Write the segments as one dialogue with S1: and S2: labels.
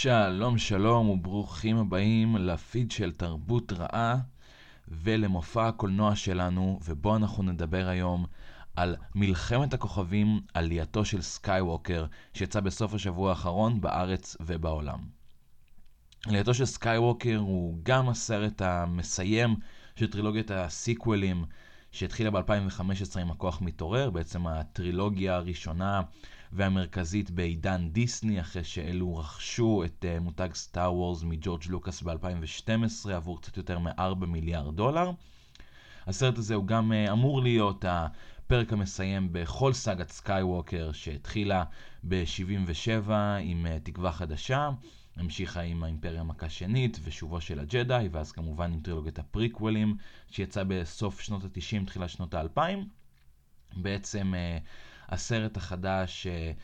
S1: שלום שלום וברוכים הבאים לפיד של תרבות רעה ולמופע הקולנוע שלנו, ובו אנחנו נדבר היום על מלחמת הכוכבים, עלייתו של סקייווקר, שיצא בסוף השבוע האחרון בארץ ובעולם. עלייתו של סקייווקר הוא גם הסרט המסיים של טרילוגיית הסיקוולים שהתחילה ב-2015 עם הכוח מתעורר, בעצם הטרילוגיה הראשונה והמרכזית בעידן דיסני, אחרי שאלו רכשו את אה, מותג Star Wars מג'ורג' לוקאס ב-2012 עבור קצת יותר מ-4 מיליארד דולר. הסרט הזה הוא גם אה, אמור להיות הפרק המסיים בכל סאגת סקייווקר שהתחילה ב-77 עם אה, תקווה חדשה. המשיכה עם האימפריה מכה שנית ושובו של הג'די, ואז כמובן עם טרילוגיית הפריקוולים, שיצא בסוף שנות ה-90, תחילת שנות ה-2000. בעצם הסרט החדש uh,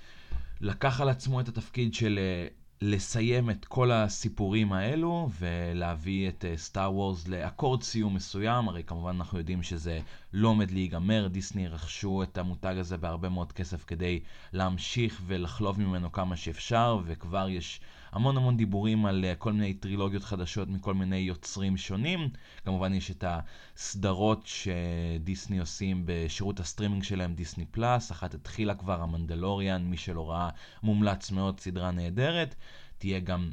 S1: לקח על עצמו את התפקיד של uh, לסיים את כל הסיפורים האלו ולהביא את סטאר uh, וורס לאקורד סיום מסוים, הרי כמובן אנחנו יודעים שזה לא עומד להיגמר, דיסני רכשו את המותג הזה בהרבה מאוד כסף כדי להמשיך ולחלוב ממנו כמה שאפשר, וכבר יש המון המון דיבורים על uh, כל מיני טרילוגיות חדשות מכל מיני יוצרים שונים. כמובן יש את הסדרות שדיסני עושים בשירות הסטרימינג שלהם, דיסני פלאס. אחת התחילה כבר, המנדלוריאן, מי שלא ראה, מומלץ מאוד, סדרה נהדרת. תהיה גם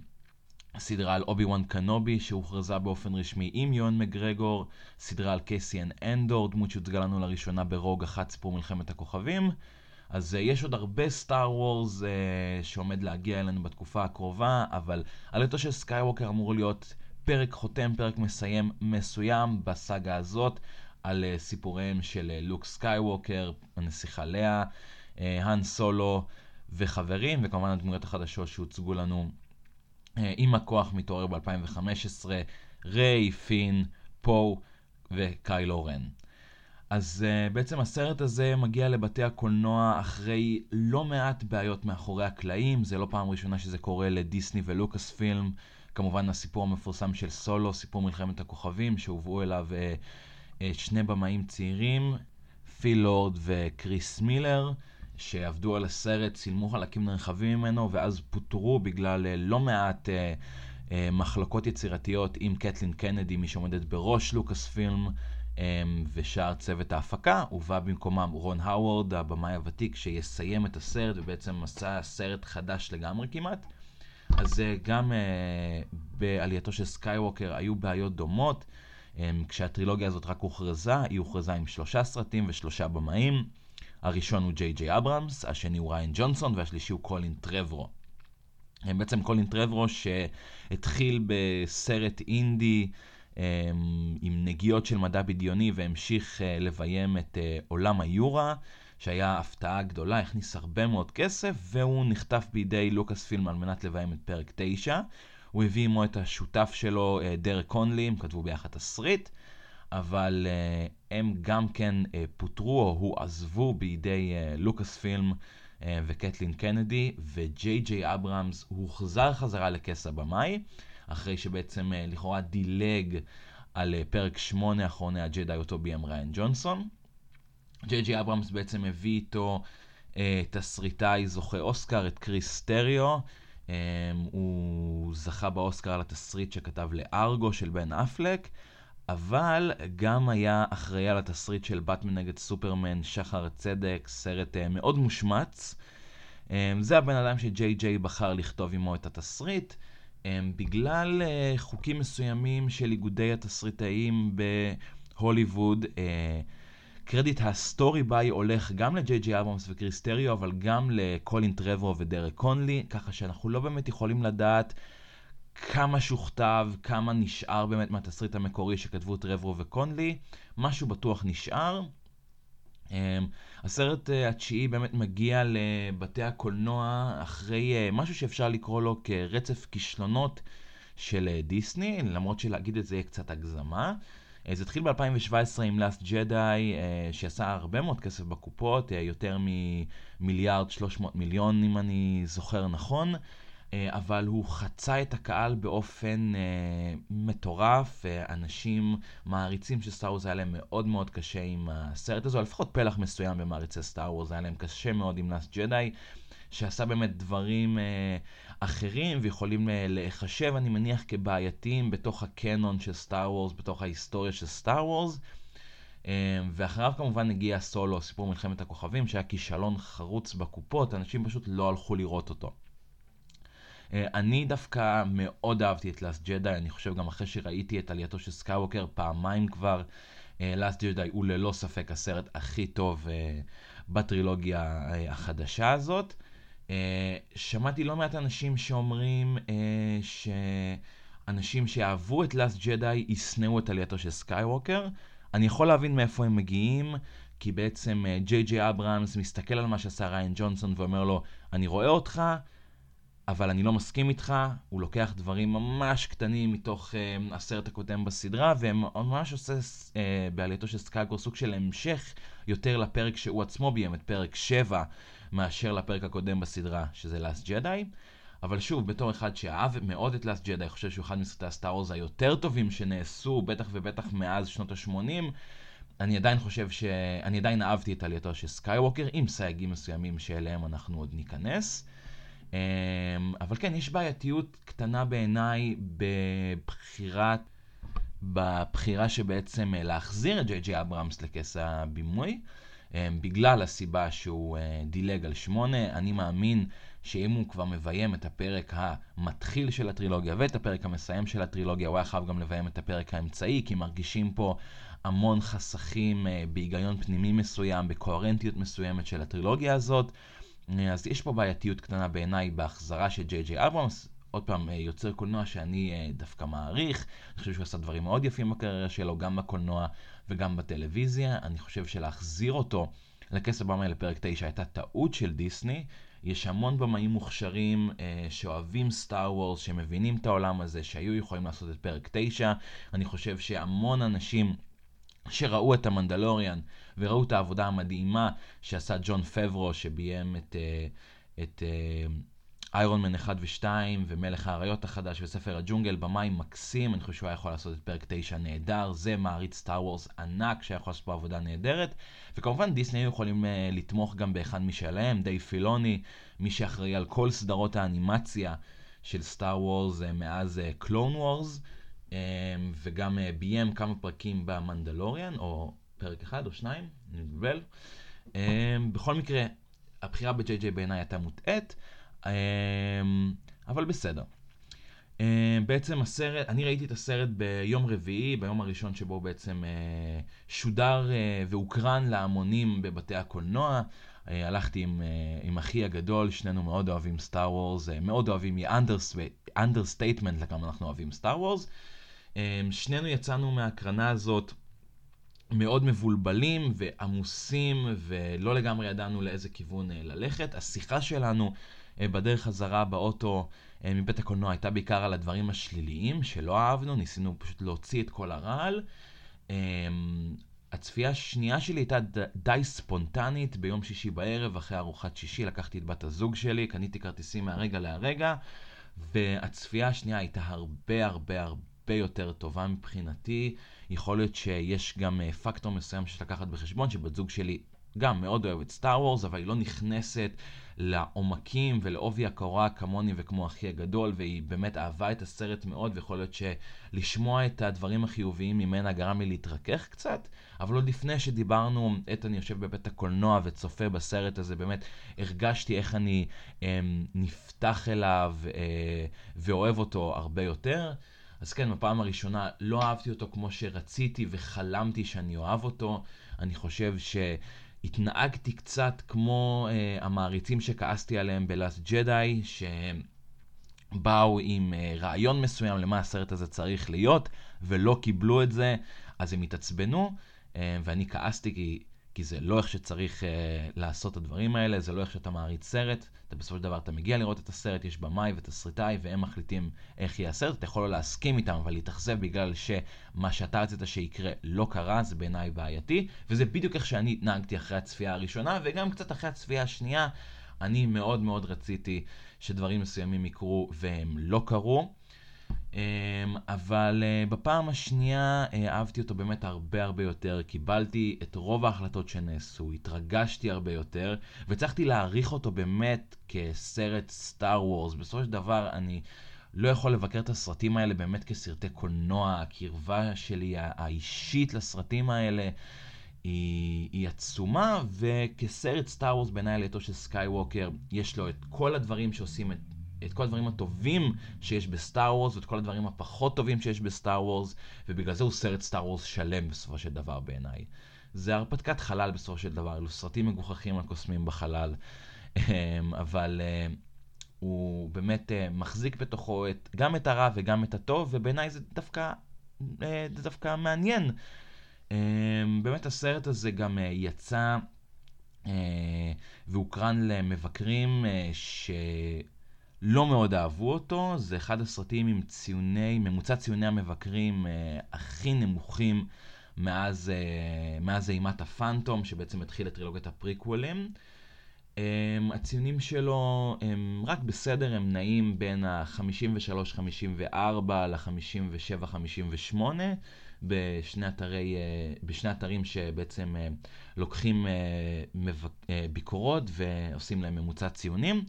S1: סדרה על אובי וואן קנובי שהוכרזה באופן רשמי עם יואן מקגרגור, סדרה על קסיאן אנדור, דמות שהוצגה לנו לראשונה ברוג אחת סיפור מלחמת הכוכבים. אז אה, יש עוד הרבה Star Wars אה, שעומד להגיע אלינו בתקופה הקרובה, אבל עלייתו של סקייווקר אמור להיות פרק חותם, פרק מסיים מסוים בסאגה הזאת, על אה, סיפוריהם של לוק סקייווקר, הנסיכה לאה, האן סולו וחברים, וכמובן הדמויות החדשות שהוצגו לנו עם הכוח מתעורר ב-2015, ריי, פין, פו וקיילו רן. אז אה, בעצם הסרט הזה מגיע לבתי הקולנוע אחרי לא מעט בעיות מאחורי הקלעים, זה לא פעם ראשונה שזה קורה לדיסני ולוקאס פילם, כמובן הסיפור המפורסם של סולו, סיפור מלחמת הכוכבים, שהובאו אליו uh, uh, שני במאים צעירים, פיל לורד וקריס מילר, שעבדו על הסרט, צילמו חלקים נרחבים ממנו, ואז פוטרו בגלל uh, לא מעט uh, מחלקות יצירתיות עם קטלין קנדי, מי שעומדת בראש לוקאס פילם. אמ, ושאר צוות ההפקה, ובא במקומם רון האוורד, הבמאי הוותיק, שיסיים את הסרט ובעצם עשה סרט חדש לגמרי כמעט. אז אה, גם אה, בעלייתו של סקייווקר היו בעיות דומות. אמ, כשהטרילוגיה הזאת רק הוכרזה, היא הוכרזה עם שלושה סרטים ושלושה במאים. הראשון הוא ג'יי ג'יי אברהמס, השני הוא ריאן ג'ונסון והשלישי הוא קולין טרברו. בעצם קולין טרברו שהתחיל בסרט אינדי אמ, עם נגיעות של מדע בדיוני והמשיך אה, לביים את אה, עולם היורה, שהיה הפתעה גדולה, הכניס הרבה מאוד כסף, והוא נחטף בידי לוקאס פילם על מנת לביים את פרק 9. הוא הביא עמו את השותף שלו, אה, דרק קונולי, הם כתבו ביחד תסריט, אבל הם גם כן פוטרו או הועזבו בידי לוקאס פילם וקטלין קנדי, וג'יי ג'יי אברהמס הוחזר חזרה לכס הבמאי. אחרי שבעצם אה, לכאורה דילג על אה, פרק 8 אחרוני הג'די אותו ביים ריין ג'ונסון. ג'יי ג'יי אברהמס בעצם הביא איתו אה, תסריטאי זוכה אוסקר, את קריס טריו. Um, הוא זכה באוסקר על התסריט שכתב לארגו של בן אפלק, אבל גם היה אחראי על התסריט של באטמן נגד סופרמן, שחר הצדק, סרט uh, מאוד מושמץ. Um, זה הבן אדם שג'יי ג'יי בחר לכתוב עמו את התסריט. בגלל uh, חוקים מסוימים של איגודי התסריטאים בהוליווד, uh, קרדיט ה story by הולך גם לג'יי ג'יי אברמס וקריס טריו, אבל גם לקולין טרבורו ודרק קונולי, ככה שאנחנו לא באמת יכולים לדעת כמה שוכתב, כמה נשאר באמת מהתסריט המקורי שכתבו טרברו וקונלי, משהו בטוח נשאר. Um, הסרט uh, התשיעי באמת מגיע לבתי הקולנוע אחרי uh, משהו שאפשר לקרוא לו כרצף כישלונות של uh, דיסני, למרות שלהגיד את זה יהיה קצת הגזמה. זה התחיל ב-2017 עם Last Jedi, שעשה הרבה מאוד כסף בקופות, יותר ממיליארד 300 מיליון אם אני זוכר נכון. אה, אבל הוא חצה את הקהל באופן uh, מטורף, אנשים מעריצים של סטאר וורס היה להם מאוד מאוד קשה עם הסרט הזה, או לפחות פלח מסוים במעריצי סטאר וורס היה להם קשה מאוד עם Last Jedi, שעשה באמת דברים אה, אחרים ויכולים אה, להיחשב, אני מניח, כבעייתיים בתוך הקנון של סטאר וורס, בתוך ההיסטוריה של סטאר וורס. אה, ואחריו כמובן הגיע סולו, סיפור מלחמת הכוכבים, שהיה כישלון חרוץ בקופות, אנשים פשוט לא הלכו לראות אותו. אה, אני דווקא מאוד אהבתי את Last Jedi, אני חושב גם אחרי שראיתי את עלייתו של סקייווקר פעמיים כבר, Last Jedi הוא ללא ספק הסרט הכי טוב בטרילוגיה החדשה הזאת. שמעתי לא מעט אנשים שאומרים שאנשים שאהבו את Last Jedi ישנאו את עלייתו של סקייווקר. אני יכול להבין מאיפה הם מגיעים, כי בעצם ג'יי ג'יי אברהמס מסתכל על מה שעשה ריין ג'ונסון ואומר לו, אני רואה אותך, אבל אני לא מסכים איתך, הוא לוקח דברים ממש קטנים מתוך uh, הסרט הקודם בסדרה, וממש עושה uh, בעלייתו של סקייגור סוג של המשך יותר לפרק שהוא עצמו ביים, את פרק 7, מאשר לפרק הקודם בסדרה, שזה לאסט ג'די. אבל שוב, בתור אחד שאהב מאוד את לאסט ג'די, חושב שהוא אחד מסרטי הסטאר וורז היותר טובים שנעשו, בטח ובטח מאז שנות ה-80, אני עדיין חושב ש... אני עדיין אהבתי את עלייתו של סקייווקר, עם סייגים מסוימים שאליהם אנחנו עוד ניכנס. אמ, אבל כן, יש בעייתיות קטנה בעיניי בבחירת, בבחירה שבעצם אה, להחזיר את ג'יי ג'יי אברהמס לכס הבימוי, אמ, בגלל הסיבה שהוא אה, דילג על שמונה. אני מאמין שאם הוא כבר מביים את הפרק המתחיל של הטרילוגיה ואת הפרק המסיים של הטרילוגיה, הוא היה חייב גם לביים את הפרק האמצעי, כי מרגישים פה המון חסכים אה, בהיגיון פנימי מסוים, בקוהרנטיות מסוימת של הטרילוגיה הזאת. אז יש פה בעייתיות קטנה בעיניי בהחזרה של ג'יי ג'יי אברמס, עוד פעם, אה, יוצר קולנוע שאני אה, דווקא מעריך, אני חושב שהוא עשה דברים מאוד יפים בקריירה שלו, גם בקולנוע וגם בטלוויזיה. אני חושב שלהחזיר אותו לכס הבמה לפרק 9 הייתה טעות של דיסני. יש המון במאים מוכשרים אה, שאוהבים סטאר וורס, שמבינים את העולם הזה, שהיו יכולים לעשות את פרק 9. אני חושב שהמון אנשים... שראו את המנדלוריאן וראו את העבודה המדהימה שעשה ג'ון פברו שביים את, אה, את איירון מן 1 ו-2 ומלך האריות החדש וספר הג'ונגל במים מקסים, אני חושב שהוא היה יכול לעשות את פרק 9 נהדר, זה מעריץ סטאר וורס ענק שהיה יכול לעשות פה עבודה נהדרת. וכמובן דיסני יכולים uh, לתמוך גם באחד משלהם, די פילוני, מי שאחראי על כל סדרות האנימציה של סטאר וורס uh, מאז קלון uh, וורס וגם אה, ביים כמה פרקים במנדלוריאן, או פרק אחד או שניים, אני מתבלבל. אמ, בכל מקרה, הבחירה ב-JJ בעיניי הייתה מוטעית, אמ, אבל בסדר. בעצם הסרט, אני ראיתי את הסרט ביום רביעי, ביום הראשון שבו בעצם אה, שודר אה, והוקרן להמונים בבתי הקולנוע. הלכתי עם, עם אחי הגדול, שנינו מאוד אוהבים סטאר וורס, מאוד אוהבים, understatement לכמה אנחנו אוהבים סטאר וורס. אמ, שנינו יצאנו מהקרנה הזאת מאוד מבולבלים ועמוסים ולא לגמרי ידענו לאיזה כיוון אה, ללכת. השיחה שלנו אה, בדרך חזרה באוטו אה, מבית הקולנוע הייתה בעיקר על הדברים השליליים שלא אהבנו, ניסינו פשוט להוציא את כל הרעל. הצפייה השנייה שלי הייתה די ספונטנית ביום שישי בערב, אחרי ארוחת שישי לקחתי את בת הזוג שלי, קניתי כרטיסים מהרגע להרגע, והצפייה השנייה הייתה הרבה הרבה הרבה הרבה יותר טובה מבחינתי. יכול להיות שיש גם אה, פקטור מסוים שיש לקחת בחשבון, שבת זוג שלי גם מאוד אוהבת סטאר וורס, אבל היא לא נכנסת לעומקים ולעובי הקורה כמוני וכמו אחי הגדול, והיא באמת אהבה את הסרט מאוד, ויכול להיות שלשמוע את הדברים החיוביים ממנה גרם לי להתרכך קצת, אבל עוד לפני שדיברנו, עת אני יושב בבית הקולנוע וצופה בסרט הזה, באמת הרגשתי איך אני אה, נפתח אליו אה, ואוהב אותו הרבה יותר. אז כן, בפעם הראשונה לא אהבתי אותו כמו שרציתי וחלמתי שאני אוהב אותו. אני חושב שהתנהגתי קצת כמו uh, המעריצים שכעסתי עליהם בלאסט ג'די, שבאו עם uh, רעיון מסוים למה הסרט הזה צריך להיות, ולא קיבלו את זה, אז הם התעצבנו, uh, ואני כעסתי כי כי זה לא איך שצריך uh, לעשות את הדברים האלה, זה לא איך שאתה מעריץ סרט. אתה בסופו של דבר, אתה מגיע לראות את הסרט, יש במאי ותסריטאי, והם מחליטים איך יהיה הסרט. אתה יכול לא להסכים איתם, אבל להתאכזב בגלל שמה שאתה רצית שיקרה לא קרה, זה בעיניי בעייתי. וזה בדיוק איך שאני התנהגתי אחרי הצפייה הראשונה, וגם קצת אחרי הצפייה השנייה. אני מאוד מאוד רציתי שדברים מסוימים יקרו, והם לא קרו. אבל בפעם השנייה אהבתי אותו באמת הרבה הרבה יותר, קיבלתי את רוב ההחלטות שנעשו, התרגשתי הרבה יותר, והצלחתי להעריך אותו באמת כסרט סטאר וורס. בסופו של דבר אני לא יכול לבקר את הסרטים האלה באמת כסרטי קולנוע, הקרבה שלי האישית לסרטים האלה. היא, היא עצומה, וכסרט סטאר וורס בעיניי עלייתו של סקייווקר, יש לו את כל הדברים שעושים את, את כל הדברים הטובים שיש בסטאר וורס, ואת כל הדברים הפחות טובים שיש בסטאר וורס, ובגלל זה הוא סרט סטאר וורס שלם בסופו של דבר בעיניי. זה הרפתקת חלל בסופו של דבר, אלו סרטים מגוחכים על קוסמים בחלל, אמ, אבל אה, הוא באמת אה, מחזיק בתוכו את, גם את הרע וגם את הטוב, ובעיניי זה דווקא, אה, זה דווקא מעניין. אמ, באמת הסרט הזה גם יצא והוקרן למבקרים אה, שלא מאוד אהבו אותו. זה אחד הסרטים עם ציוני, ממוצע ציוני המבקרים הכי נמוכים מאז, מאז אימת הפאנטום, שבעצם התחיל את טרילוגיית הפריקוולים. Um, הציונים שלו הם רק בסדר, הם נעים בין ה-53-54 ל-57-58. בשני, אתרי, אה, בשני אתרים שבעצם אה, לוקחים אה, ביקורות ועושים להם ממוצע ציונים.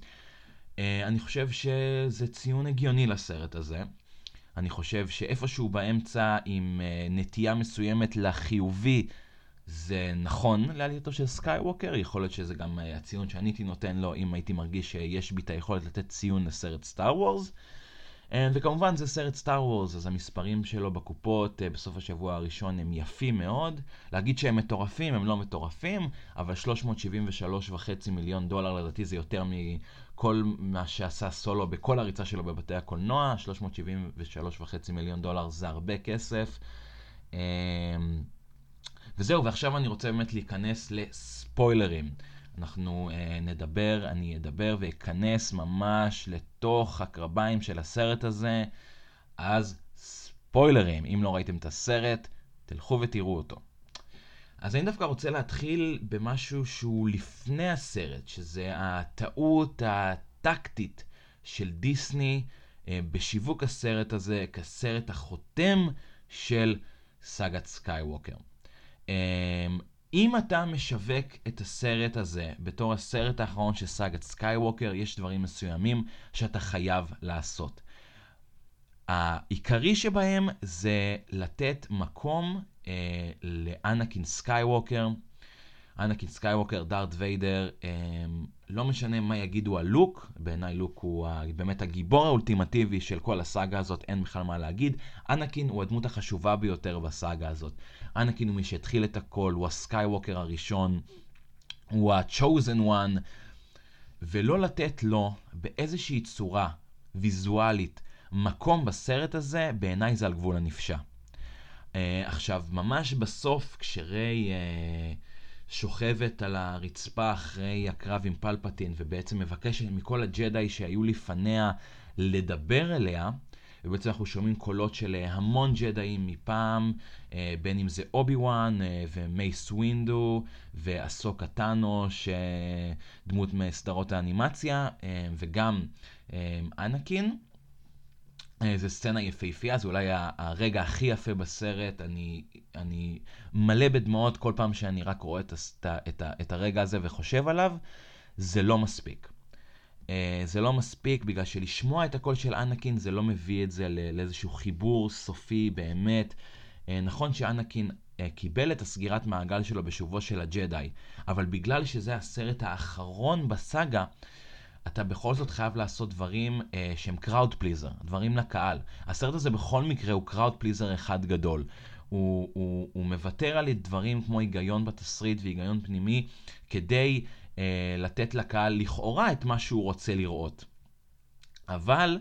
S1: אני חושב שזה ציון הגיוני לסרט הזה. אני חושב שאיפשהו באמצע עם נטייה מסוימת לחיובי זה נכון לעלייתו של סקייווקר, יכול להיות שזה גם הציון שאני הייתי נותן לו אם הייתי מרגיש שיש בי את היכולת לתת ציון לסרט סטאר וורס. אה, וכמובן זה סרט סטאר וורס, אז המספרים שלו בקופות אה, בסוף השבוע הראשון הם יפים מאוד. להגיד שהם מטורפים, הם לא מטורפים, אבל 373.5 מיליון דולר לדעתי זה יותר מכל מה שעשה סולו בכל הריצה שלו בבתי הקולנוע, 373.5 מיליון דולר זה הרבה כסף. אה, וזהו, ועכשיו אני רוצה באמת להיכנס לספוילרים. אנחנו uh, נדבר, אני אדבר ואכנס ממש לתוך הקרביים של הסרט הזה, אז ספוילרים, אם לא ראיתם את הסרט, תלכו ותראו אותו. אז אני דווקא רוצה להתחיל במשהו שהוא לפני הסרט, שזה הטעות הטקטית של דיסני uh, בשיווק הסרט הזה כסרט החותם של סאגת סקייווקר. Um, אם אתה משווק את הסרט הזה בתור הסרט האחרון של סאגת סקייווקר, יש דברים מסוימים שאתה חייב לעשות. העיקרי שבהם זה לתת מקום אה, לאנקין סקייווקר. אנקין סקייווקר, דארט ויידר, אה, לא משנה מה יגידו על לוק, בעיניי לוק הוא באמת הגיבור האולטימטיבי של כל הסאגה הזאת, אין בכלל מה להגיד. אנקין הוא הדמות החשובה ביותר בסאגה הזאת. אנקין הוא מי שהתחיל את הכל, הוא הסקייווקר הראשון, הוא ה-chosen one, ולא לתת לו באיזושהי צורה ויזואלית מקום בסרט הזה, בעיניי זה על גבול הנפשע. Uh, עכשיו, ממש בסוף, כשריי uh, שוכבת על הרצפה אחרי הקרב עם פלפטין, ובעצם מבקשת מכל הג'די שהיו לפניה לדבר אליה, ובעצם אנחנו שומעים קולות של אה, המון ג'דאים מפעם, בין אם זה אובי וואן ומייס ווינדו ואסוקה טאנו, שדמות מסדרות האנימציה, וגם אנקין. זו סצנה יפהפייה, זה אולי הרגע הכי יפה בסרט. אני, אני מלא בדמעות כל פעם שאני רק רואה את, את, את, את הרגע הזה וחושב עליו. זה לא מספיק. Uh, זה לא מספיק בגלל שלשמוע את הקול של אנקין זה לא מביא את זה לאיזשהו חיבור סופי באמת. Uh, נכון שאנקין uh, קיבל את הסגירת מעגל שלו בשובו של הג'די, אבל בגלל שזה הסרט האחרון בסאגה, אתה בכל זאת חייב לעשות דברים uh, שהם קראוד פליזר, דברים לקהל. הסרט הזה בכל מקרה הוא קראוד פליזר אחד גדול. הוא, הוא, הוא מוותר על דברים כמו היגיון בתסריט והיגיון פנימי כדי אה, לתת לקהל לכאורה את מה שהוא רוצה לראות. אבל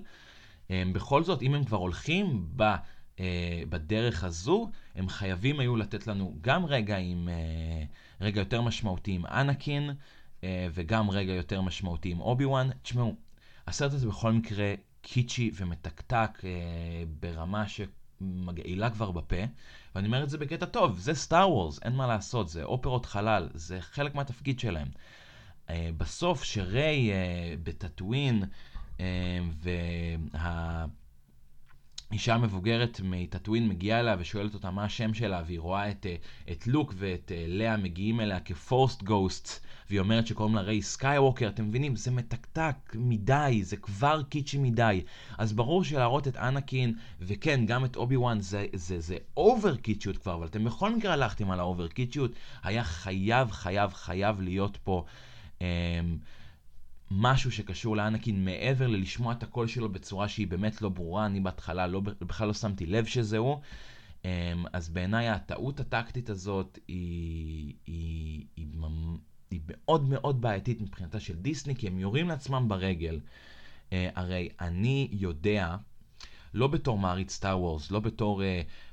S1: אה, בכל זאת, אם הם כבר הולכים ב, אה, בדרך הזו, הם חייבים היו לתת לנו גם רגע עם, אה, רגע יותר משמעותי עם אנקין, אה, וגם רגע יותר משמעותי עם אובי וואן. תשמעו, הסרט הזה בכל מקרה קיצ'י ומתקתק אה, ברמה שמגעילה כבר בפה, ואני אומר את זה בקטע טוב, זה סטאר וורס, אין מה לעשות, זה אופרות חלל, זה חלק מהתפקיד שלהם. אה, בסוף, שריי אה, בטאטווין, אה, אישה מבוגרת מטאטווין מגיעה אליה ושואלת אותה מה השם שלה, והיא רואה את, אה, את לוק ואת אה, לאה מגיעים אליה כ Force ghost, והיא אומרת שקוראים לה ריי סקייווקר, אתם מבינים? זה מתקתק מדי, זה כבר קיצ'י מדי. אז ברור שלהראות את אנקין, וכן, גם את אובי וואן, זה, over קיצ'יות כבר, אבל אתם בכל מקרה הלכתם על ה over קיצ'יות, היה חייב, חייב, חייב להיות פה... אמ, משהו שקשור לאנקין מעבר ללשמוע את הקול שלו בצורה שהיא באמת לא ברורה, אני בהתחלה לא, בכלל לא שמתי לב שזה הוא. אמ, אז בעיניי הטעות הטקטית הזאת היא, היא, היא, היא מאוד מאוד בעייתית מבחינתה של דיסני, כי הם יורים לעצמם ברגל. אה, הרי אני יודע, לא בתור מעריץ סטאר וורס, לא בתור uh,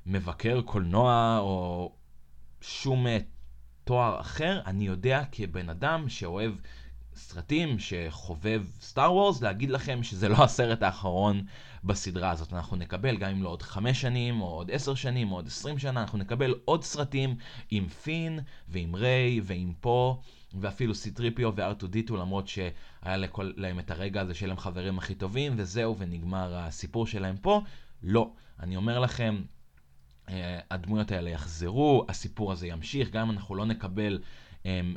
S1: מבקר קולנוע או שום uh, תואר אחר, אני יודע כבן אדם שאוהב סרטים שחובב סטאר וורס, להגיד לכם שזה לא הסרט האחרון בסדרה הזאת. אנחנו נקבל, גם אם לא עוד חמש שנים, או עוד עשר שנים, או עוד עשרים שנה, אנחנו נקבל עוד סרטים עם פין, ועם ריי, ועם פו, ואפילו סיטריפיו וארטודיטו, למרות שהיה לכל, להם את הרגע הזה של הם חברים הכי טובים, וזהו, ונגמר הסיפור שלהם פה. לא. אני אומר לכם, אה, הדמויות האלה יחזרו, הסיפור הזה ימשיך, גם אם אנחנו לא נקבל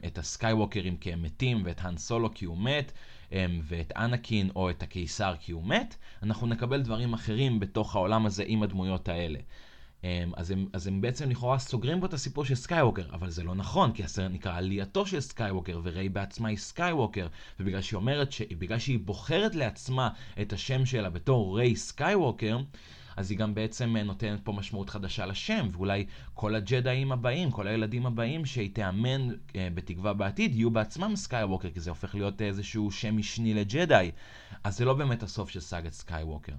S1: את הסקייווקרים כי הם מתים, ואת האן סולו כי הוא מת, ואת אנקין או את הקיסר כי הוא מת, אנחנו נקבל דברים אחרים בתוך העולם הזה עם הדמויות האלה. אז הם, אז הם בעצם לכאורה סוגרים פה את הסיפור של סקייווקר, אבל זה לא נכון, כי הסרט נקרא עלייתו של סקייווקר, וריי בעצמה היא סקייווקר, ובגלל שהיא אומרת, ש... בגלל שהיא בוחרת לעצמה את השם שלה בתור ריי סקייווקר, אז היא גם בעצם אה, נותנת פה משמעות חדשה לשם, ואולי כל הג'דיים הבאים, כל הילדים הבאים שהיא תאמן אה, בתקווה בעתיד, יהיו בעצמם סקייווקר, כי זה הופך להיות איזשהו שם משני לג'דיי. אז זה לא באמת הסוף של סאגת סקייווקר.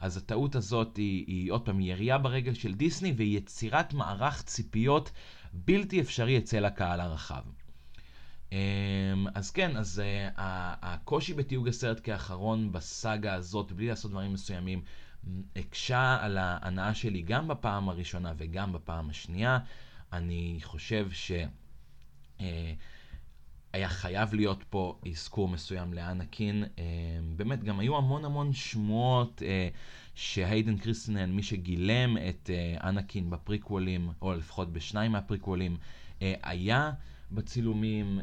S1: אז הטעות הזאת היא, היא עוד פעם ירייה ברגל של דיסני, והיא יצירת מערך ציפיות בלתי אפשרי אצל הקהל הרחב. אמ, אז כן, אז uh, הקושי בתיוג הסרט כאחרון בסאגה הזאת, בלי לעשות דברים מסוימים, הקשה על ההנאה שלי גם בפעם הראשונה וגם בפעם השנייה. אני חושב שהיה אה, חייב להיות פה אזכור מסוים לאנקין. אה, באמת, גם היו המון המון שמועות אה, שהיידן קריסטנן, מי שגילם את אנקין בפריקוולים, או לפחות בשניים מהפריקוולים, היה בצילומים.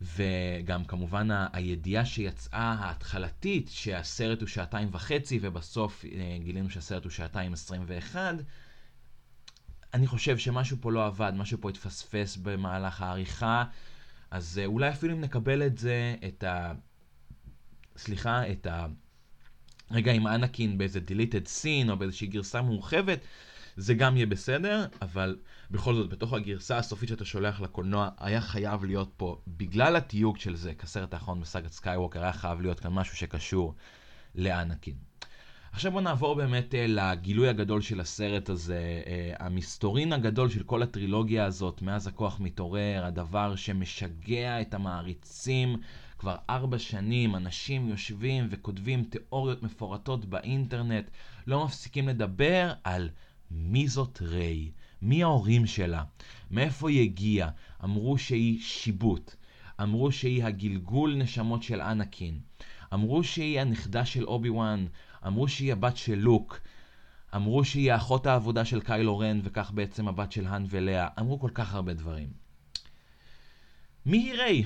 S1: וגם כמובן הידיעה שיצאה ההתחלתית שהסרט הוא שעתיים וחצי ובסוף אה, גילינו שהסרט הוא שעתיים עשרים ואחד. אני חושב שמשהו פה לא עבד, משהו פה התפספס במהלך העריכה, אז אה, אולי אפילו אם נקבל את זה, את ה... סליחה, את ה... רגע עם אנקין באיזה deleted scene או באיזושהי גרסה מורחבת, זה גם יהיה בסדר, אבל בכל זאת, בתוך הגרסה הסופית שאתה שולח לקולנוע, היה חייב להיות פה, בגלל התיוג של זה, כסרט האחרון בסאגת סקייווקר, היה חייב להיות כאן משהו שקשור לאנקין. עכשיו בוא נעבור באמת uh, לגילוי הגדול של הסרט הזה, uh, המסתורין הגדול של כל הטרילוגיה הזאת, מאז הכוח מתעורר, הדבר שמשגע את המעריצים כבר ארבע שנים, אנשים יושבים וכותבים תיאוריות מפורטות באינטרנט, לא מפסיקים לדבר על מי זאת ריי? מי ההורים שלה? מאיפה היא הגיעה? אמרו שהיא שיבוט. אמרו שהיא הגלגול נשמות של אנקין. אמרו שהיא הנכדה של אובי וואן. אמרו שהיא הבת של לוק. אמרו שהיא האחות האבודה של קיילו רן, וכך בעצם הבת של האן ולאה. אמרו כל כך הרבה דברים. מי היא ריי?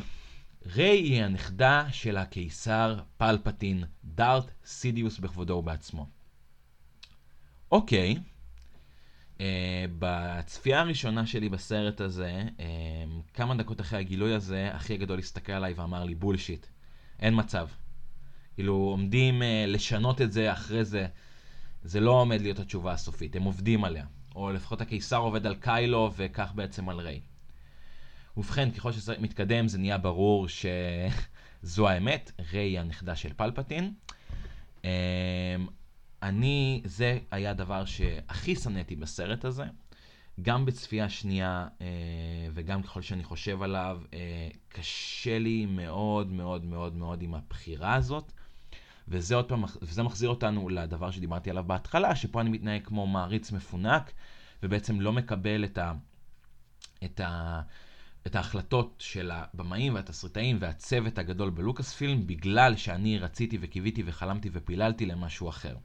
S1: ריי היא הנכדה של הקיסר פלפטין, דארת' סידיוס בכבודו ובעצמו. אוקיי, Uh, בצפייה הראשונה שלי בסרט הזה, uh, כמה דקות אחרי הגילוי הזה, אחי הגדול הסתכל עליי ואמר לי בולשיט, אין מצב. כאילו עומדים uh, לשנות את זה אחרי זה, זה לא עומד להיות התשובה הסופית, הם עובדים עליה. או לפחות הקיסר עובד על קיילו וכך בעצם על ריי. ובכן, ככל שזה מתקדם זה נהיה ברור שזו האמת, ריי היא הנכדה של פלפטין. אני, זה היה הדבר שהכי שנאתי בסרט הזה. גם בצפייה שנייה אה, וגם ככל שאני חושב עליו, אה, קשה לי מאוד מאוד מאוד מאוד עם הבחירה הזאת. וזה עוד פעם, וזה מחזיר אותנו לדבר שדיברתי עליו בהתחלה, שפה אני מתנהג כמו מעריץ מפונק, ובעצם לא מקבל את, ה, את, ה, את ההחלטות של הבמאים והתסריטאים והצוות הגדול בלוקאס פילם, בגלל שאני רציתי וקיוויתי וחלמתי ופיללתי למשהו אחר.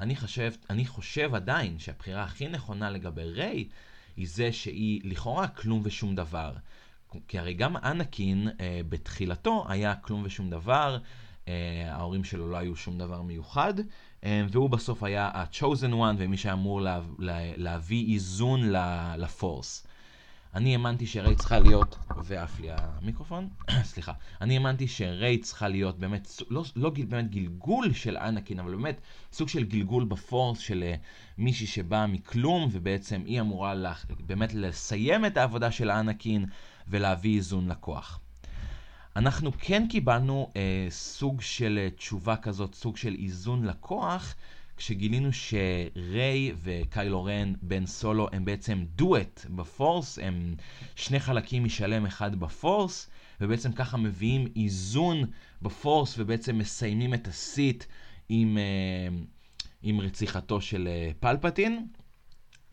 S1: אני חושב, אני חושב עדיין שהבחירה הכי נכונה לגבי ריי היא זה שהיא לכאורה כלום ושום דבר. כי הרי גם אנקין אה, בתחילתו היה כלום ושום דבר, אה, ההורים שלו לא היו שום דבר מיוחד, אה, והוא בסוף היה ה-chosen one ומי שאמור לה, לה, להביא איזון לפורס. אני האמנתי שריי צריכה להיות, ועף לי המיקרופון, סליחה, אני האמנתי שריי צריכה להיות באמת, לא, לא באמת גלגול של אנקין, אבל באמת סוג של גלגול בפורס של uh, מישהי שבאה מכלום, ובעצם היא אמורה לה, באמת לסיים את העבודה של אנקין ולהביא איזון לכוח. אנחנו כן קיבלנו uh, סוג של uh, תשובה כזאת, סוג של איזון לכוח, כשגילינו שריי וקיילו רן בן סולו הם בעצם דואט בפורס, הם שני חלקים משלם אחד בפורס, ובעצם ככה מביאים איזון בפורס ובעצם מסיימים את הסיט עם, אה, עם רציחתו של אה, פלפטין.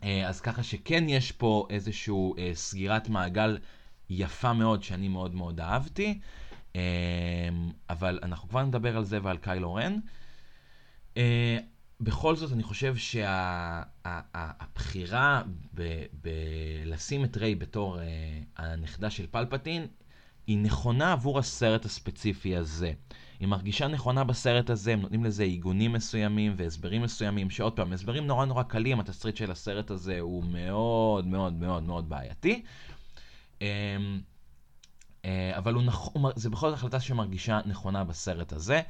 S1: אה, אז ככה שכן יש פה איזושהי סגירת מעגל יפה מאוד שאני מאוד מאוד אהבתי, אבל אנחנו כבר נדבר על זה ועל קיילו רן. בכל זאת, אני חושב שהבחירה בלשים את ריי בתור uh, הנכדה של פלפטין, היא נכונה עבור הסרט הספציפי הזה. היא מרגישה נכונה בסרט הזה, הם נותנים לזה עיגונים מסוימים והסברים מסוימים, שעוד פעם, הסברים נורא נורא קלים, התסריט של הסרט הזה הוא מאוד מאוד מאוד מאוד בעייתי. Um, uh, אבל הוא נכון, זה בכל זאת החלטה שמרגישה נכונה בסרט הזה.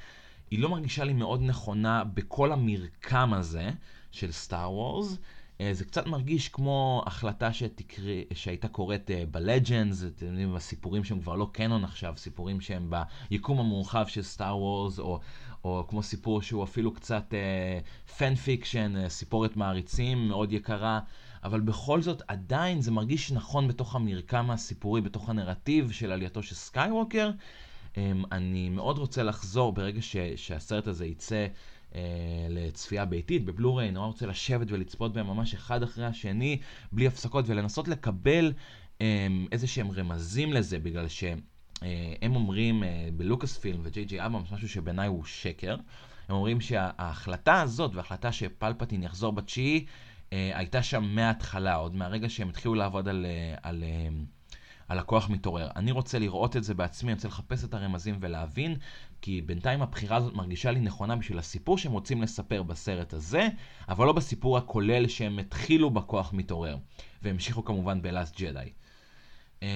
S1: היא לא מרגישה לי מאוד נכונה בכל המרקם הזה של סטאר וורס. אה, זה קצת מרגיש כמו החלטה שתקרא, שהייתה קורית uh, ב Legends, אתם יודעים, בסיפורים שהם כבר לא canon עכשיו, סיפורים שהם ביקום המורחב של סטאר וורס, או, או כמו סיפור שהוא אפילו קצת fan fiction, סיפורת מעריצים מאוד יקרה, אבל בכל זאת עדיין זה מרגיש נכון בתוך המרקם הסיפורי, בתוך הנרטיב של עלייתו של סקייווקר. אני מאוד רוצה לחזור ברגע ש, שהסרט הזה יצא uh, לצפייה ביתית, בבלוריי, נורא רוצה לשבת ולצפות בהם ממש אחד אחרי השני, בלי הפסקות, ולנסות לקבל um, איזה שהם רמזים לזה, בגלל שהם uh, אומרים uh, בלוקאס פילם וג'יי ג'יי אבאמס, משהו שבעיניי הוא שקר. הם אומרים שההחלטה הזאת וההחלטה שפלפטין יחזור בתשיעי, uh, הייתה שם מההתחלה, עוד מהרגע שהם התחילו לעבוד על... Uh, על uh, הלקוח מתעורר. אני רוצה לראות את זה בעצמי, אני רוצה לחפש את הרמזים ולהבין, כי בינתיים הבחירה הזאת מרגישה לי נכונה בשביל הסיפור שהם רוצים לספר בסרט הזה, אבל לא בסיפור הכולל שהם התחילו בכוח מתעורר. והמשיכו כמובן בלאסט ג'די. אמ,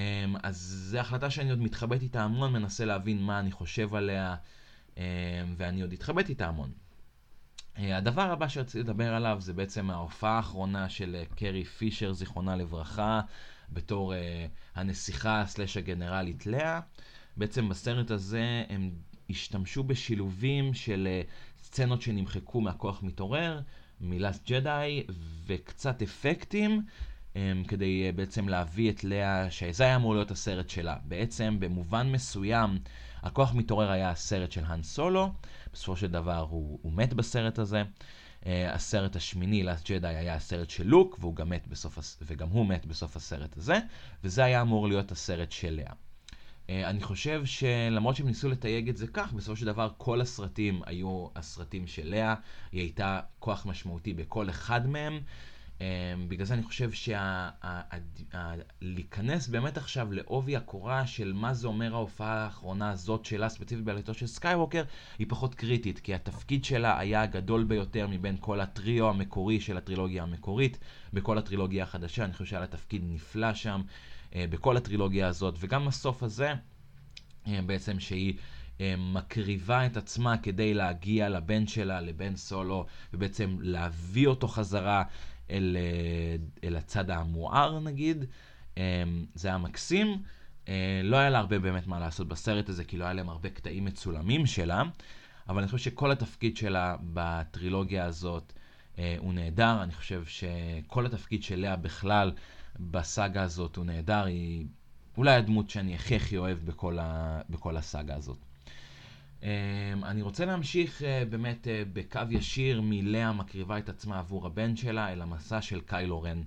S1: אז זו החלטה שאני עוד מתחבט איתה המון, מנסה להבין מה אני חושב עליה, אמ, ואני עוד אתחבט איתה המון. אה, הדבר הבא שרציתי לדבר עליו זה בעצם ההופעה האחרונה של אה, קרי פישר, זיכרונה לברכה, בתור uh, הנסיכה סלש הגנרלית לאה. בעצם בסרט הזה הם השתמשו בשילובים של uh, סצנות שנמחקו מהכוח מתעורר, מלאסט ג'די, וקצת אפקטים. um, כדי uh, בעצם להביא את לאה, שזה היה אמור להיות הסרט שלה. בעצם במובן מסוים, הכוח מתעורר היה הסרט של האן סולו, בסופו של דבר הוא, הוא מת בסרט הזה. Uh, הסרט השמיני, לאסט ג'די, היה הסרט של לוק, והוא גם מת בסוף, וגם הוא מת בסוף הסרט הזה, וזה היה אמור להיות הסרט של לאה. אני חושב שלמרות שהם ניסו לתייג את זה כך, בסופו של דבר כל הסרטים היו הסרטים של לאה, היא הייתה כוח משמעותי בכל אחד מהם. אמ, בגלל זה אני חושב שלהיכנס באמת עכשיו לעובי הקורה של מה זה אומר ההופעה האחרונה הזאת שלה, ספציפית בעלייתו של סקייווקר, היא פחות קריטית, כי התפקיד שלה היה הגדול ביותר מבין כל הטריו המקורי של הטרילוגיה המקורית, בכל הטרילוגיה החדשה, אני חושב שהיה לה תפקיד נפלא שם, אה, בכל הטרילוגיה הזאת, וגם הסוף הזה, אה, בעצם שהיא... אה, מקריבה את עצמה כדי להגיע לבן שלה, לבן סולו, ובעצם להביא אותו חזרה אל, אה, אל הצד המואר נגיד. אה, זה היה מקסים. אה, לא היה לה הרבה באמת מה לעשות בסרט הזה, כי לא היה להם הרבה קטעים מצולמים שלה, אבל אני חושב שכל התפקיד שלה בטרילוגיה הזאת הוא נהדר. אני חושב שכל התפקיד של לאה בכלל בסאגה הזאת הוא נהדר. היא אולי הדמות שאני הכי הכי אוהב בכל, ה... בכל הסאגה הזאת. אמ, אני רוצה להמשיך אה, באמת אה, בקו ישיר מלאה מקריבה את עצמה עבור הבן שלה אל המסע של קיילו רן.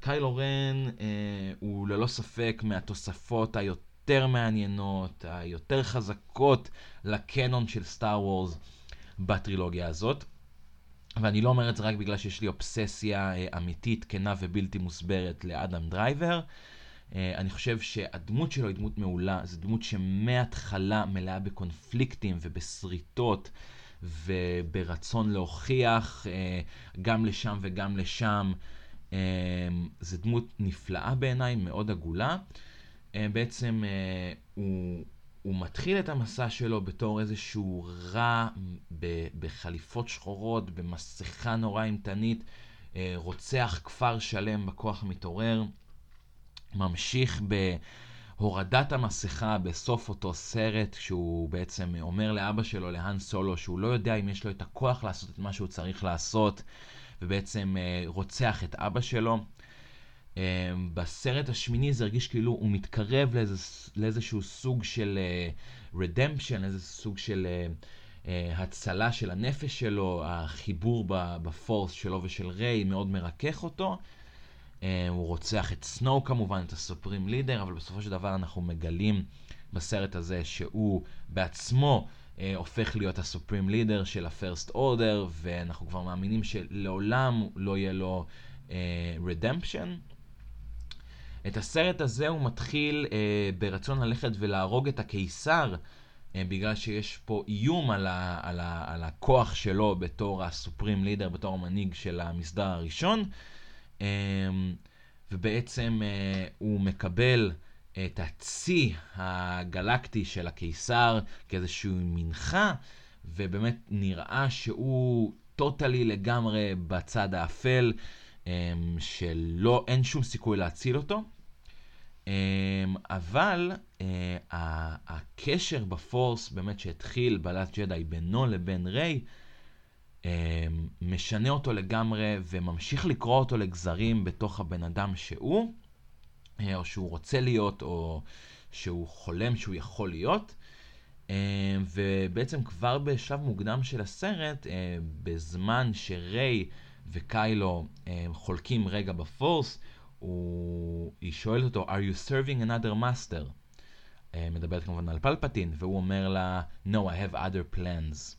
S1: קיילו רן אה, הוא ללא ספק מהתוספות היותר מעניינות, היותר חזקות לקנון של סטאר וורס בטרילוגיה הזאת. ואני לא אומר את זה רק בגלל שיש לי אובססיה אמיתית, כנה ובלתי מוסברת לאדם דרייבר. אני חושב שהדמות שלו היא דמות מעולה, זו דמות שמההתחלה מלאה בקונפליקטים ובשריטות וברצון להוכיח גם לשם וגם לשם. זו דמות נפלאה בעיניי, מאוד עגולה. בעצם הוא... הוא מתחיל את המסע שלו בתור איזשהו רע בחליפות שחורות, במסכה נורא אימתנית, רוצח כפר שלם בכוח מתעורר, ממשיך בהורדת המסכה בסוף אותו סרט, כשהוא בעצם אומר לאבא שלו, להאן סולו, שהוא לא יודע אם יש לו את הכוח לעשות את מה שהוא צריך לעשות, ובעצם רוצח את אבא שלו. אמ, בסרט השמיני זה הרגיש כאילו הוא מתקרב לאיזה, לאיזשהו סוג של redemption, uh, איזה סוג של הצלה של הנפש שלו, החיבור ב force שלו ושל ריי מאוד מרכך אותו. Uh, הוא רוצח את סנואו כמובן, את ה Supreme Leader, אבל בסופו של דבר אנחנו מגלים בסרט הזה שהוא בעצמו uh, הופך להיות ה Supreme Leader של ה First Order, ואנחנו כבר מאמינים שלעולם לא יהיה לו רדמפשן. Uh, את הסרט הזה הוא מתחיל אה, ברצון ללכת ולהרוג את הקיסר, אה, בגלל שיש פה איום על, ה, על, ה, על הכוח שלו בתור הסופרים לידר, בתור המנהיג של המסדר הראשון. אה, ובעצם אה, הוא מקבל את הצי הגלקטי של הקיסר כאיזשהו מנחה, ובאמת נראה שהוא טוטלי לגמרי בצד האפל. אמ, שלא, אין שום סיכוי להציל אותו. אמ, אבל אה, הקשר בפורס באמת שהתחיל בעלת ג'די בינו לבין ריי, אמ, משנה אותו לגמרי וממשיך לקרוא אותו לגזרים בתוך הבן אדם שהוא, אה, או שהוא רוצה להיות, או שהוא חולם שהוא יכול להיות. ובעצם כבר בשלב מוקדם של הסרט, אה, בזמן שריי וקיילו חולקים רגע בפורס, הוא... היא שואלת אותו, are you serving another master? מדברת כמובן על פלפטין, והוא אומר לה, no, I have other plans.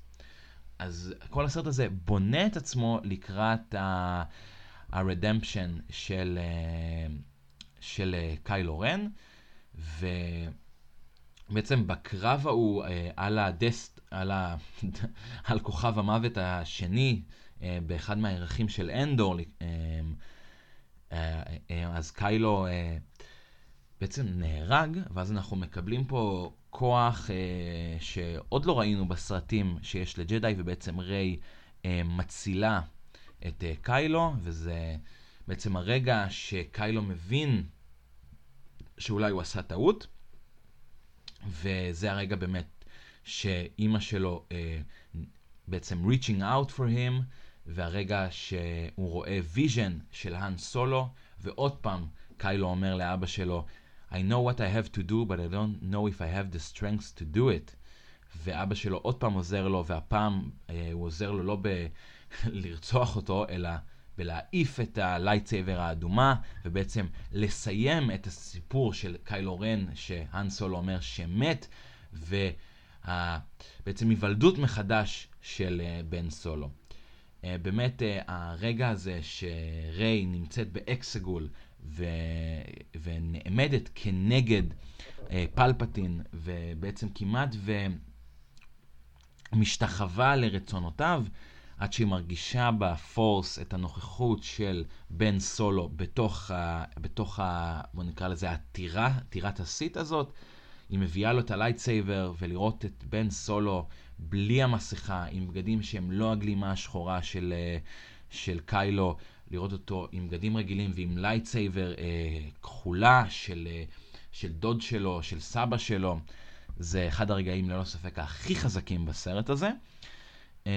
S1: אז כל הסרט הזה בונה את עצמו לקראת ה-redemption של, uh, של uh, קיילו רן, ובעצם בקרב ההוא uh, על, הדסט, על, ה... על כוכב המוות השני, באחד מהערכים של אנדור, אה, אה, אז קיילו אה, בעצם נהרג, ואז אנחנו מקבלים פה כוח שעוד לא ראינו בסרטים שיש לג'די, ובעצם ריי מצילה את קיילו, וזה בעצם הרגע שקיילו מבין שאולי הוא עשה טעות, וזה הרגע באמת שאימא שלו בעצם reaching out for him, והרגע שהוא רואה vision של האן סולו, ועוד פעם קיילו אומר לאבא שלו, I know what I have to do, but I don't know if I have the strength to do it. ואבא שלו עוד פעם עוזר לו, והפעם אה, הוא עוזר לו לא בלרצוח אותו, אלא בלהעיף את ה lightsaber האדומה, ובעצם לסיים את הסיפור של קיילו רן, שהאן סולו אומר שמת, ובעצם היוולדות מחדש של אה, בן סולו. אה, באמת אה, הרגע הזה שריי נמצאת באקסגול ו... ונעמדת כנגד אה, פלפטין ובעצם כמעט ומשתחווה לרצונותיו עד שהיא מרגישה ב force את הנוכחות של בן סולו בתוך, ה... בתוך ה... בוא נקרא לזה הטירה, טירת הסית' הזאת. היא מביאה לו את ה lightsaber ולראות את בן סולו בלי המסכה, עם בגדים שהם לא הגלימה השחורה של, אה, של קיילו, לראות אותו עם בגדים רגילים ועם lightsaber אה, כחולה של, אה, של דוד שלו, של סבא שלו. זה אחד הרגעים ללא ספק הכי חזקים בסרט הזה. אה,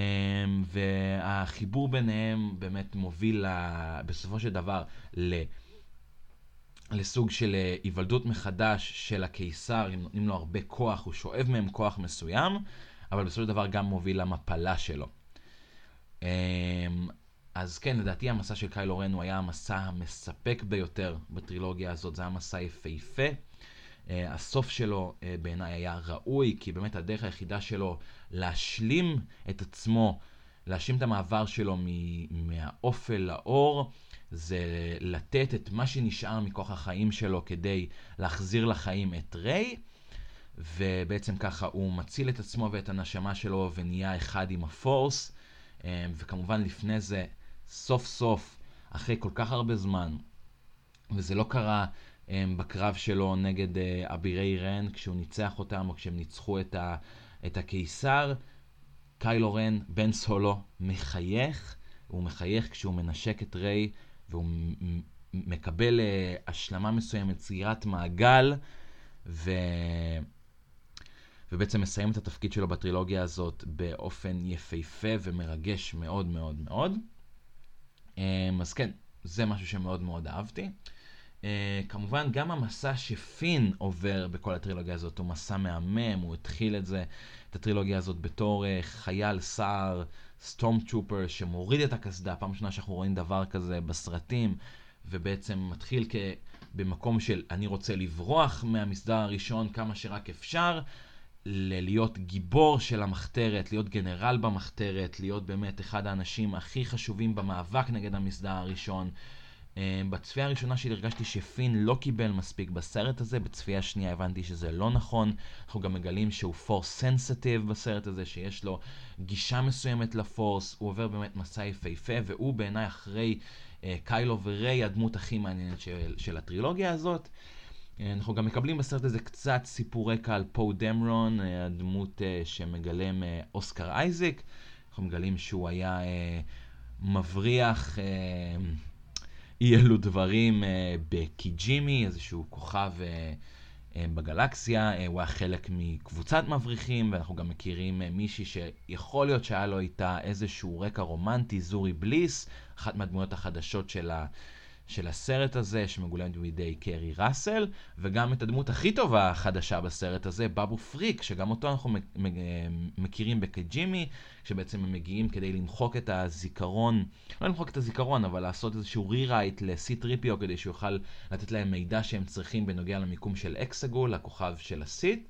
S1: והחיבור ביניהם באמת מוביל בסופו של דבר ל... לסוג של אה, היוולדות מחדש של הקיסר, אם נותנים לו הרבה כוח, הוא שואב מהם כוח מסוים, אבל בסופו של דבר גם מוביל למפלה שלו. אז כן, לדעתי המסע של קיילו רן הוא היה המסע המספק ביותר בטרילוגיה הזאת, זה היה מסע יפהפה. Uh, הסוף שלו uh, בעיניי היה ראוי, כי באמת הדרך היחידה שלו להשלים את עצמו להאשים את המעבר שלו מהאופל לאור, זה לתת את מה שנשאר מכוח החיים שלו כדי להחזיר לחיים את ריי, ובעצם ככה הוא מציל את עצמו ואת הנשמה שלו ונהיה אחד עם הפורס, אה, וכמובן לפני זה, סוף סוף, אחרי כל כך הרבה זמן, וזה לא קרה אה, בקרב שלו נגד אה, אבירי רן, כשהוא ניצח אותם או כשהם ניצחו את, ה, את הקיסר, קיילו רן, בן סולו, מחייך, הוא מחייך כשהוא מנשק את ריי, והוא מקבל uh, השלמה מסוימת, סגירת מעגל, ו... ובעצם מסיים את התפקיד שלו בטרילוגיה הזאת באופן יפהפה ומרגש מאוד מאוד מאוד. Um, אז כן, זה משהו שמאוד מאוד אהבתי. Uh, כמובן, גם המסע שפין עובר בכל הטרילוגיה הזאת הוא מסע מהמם, הוא התחיל את זה, את הטרילוגיה הזאת בתור uh, חייל סער, סטורם טרופר, שמוריד את הקסדה, פעם ראשונה שאנחנו רואים דבר כזה בסרטים, ובעצם מתחיל כ... במקום של אני רוצה לברוח מהמסדר הראשון כמה שרק אפשר, להיות גיבור של המחתרת, להיות גנרל במחתרת, להיות באמת אחד האנשים הכי חשובים במאבק נגד המסדר הראשון. אה, בצפייה הראשונה שלי הרגשתי שפין לא קיבל מספיק בסרט הזה, בצפייה שנייה הבנתי שזה לא נכון. אנחנו גם מגלים שהוא פורס סנסיטיב בסרט הזה, שיש לו גישה מסוימת לפורס, הוא עובר באמת מסע יפהפה, והוא בעיניי אחרי אה, קיילו וריי הדמות הכי מעניינת של, של הטרילוגיה הזאת. אנחנו גם מקבלים בסרט הזה קצת סיפור רקע על פו דמרון, אה, הדמות אה, שמגלם אה, אוסקר אייזק. אנחנו מגלים שהוא היה מבריח... אי אלו דברים בקיג'ימי, איזשהו כוכב בגלקסיה, הוא היה חלק מקבוצת מבריחים, ואנחנו גם מכירים מישהי שיכול להיות שהיה לו איתה איזשהו רקע רומנטי, זורי בליס, אחת מהדמויות החדשות של ה... של הסרט הזה, שמגולמת בידי קרי ראסל, וגם את הדמות הכי טובה החדשה בסרט הזה, בבו פריק, שגם אותו אנחנו מכירים בקג'ימי, שבעצם הם מגיעים כדי למחוק את הזיכרון, לא למחוק את הזיכרון, אבל לעשות איזשהו רירייט לסי טריפיו, כדי שיוכל לתת להם מידע שהם צריכים בנוגע למיקום של אקסגול, הכוכב של הסית.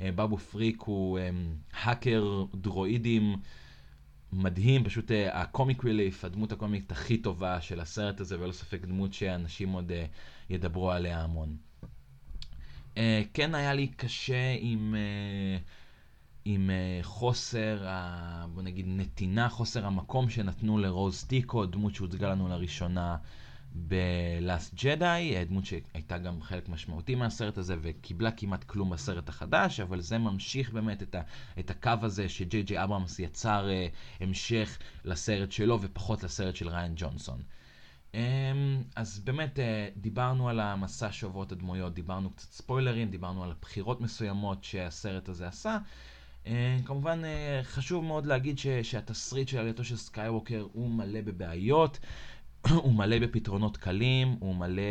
S1: אה, בבו פריק הוא האקר דרואידים. מדהים, פשוט הקומיק ריליף, הדמות הקומית הכי טובה של הסרט הזה, ולא ספק דמות שאנשים עוד uh, ידברו עליה המון. Uh, כן היה לי קשה עם, עם חוסר, uh, בוא נגיד נתינה, חוסר המקום שנתנו לרוז טיקו, דמות שהוצגה לנו לראשונה ב-Last Jedi, דמות שהייתה גם חלק משמעותי מהסרט הזה וקיבלה כמעט כלום בסרט החדש, אבל זה ממשיך באמת את, ה, את הקו הזה שג'יי ג'יי אברהמס יצר uh, המשך לסרט שלו ופחות לסרט של ריין ג'ונסון. Um, אז באמת uh, דיברנו על המסע שעוברות הדמויות, דיברנו קצת ספוילרים, דיברנו על בחירות מסוימות שהסרט הזה עשה. Uh, כמובן uh, חשוב מאוד להגיד ש, שהתסריט של עלייתו של סקייווקר הוא מלא בבעיות. הוא מלא בפתרונות קלים, הוא מלא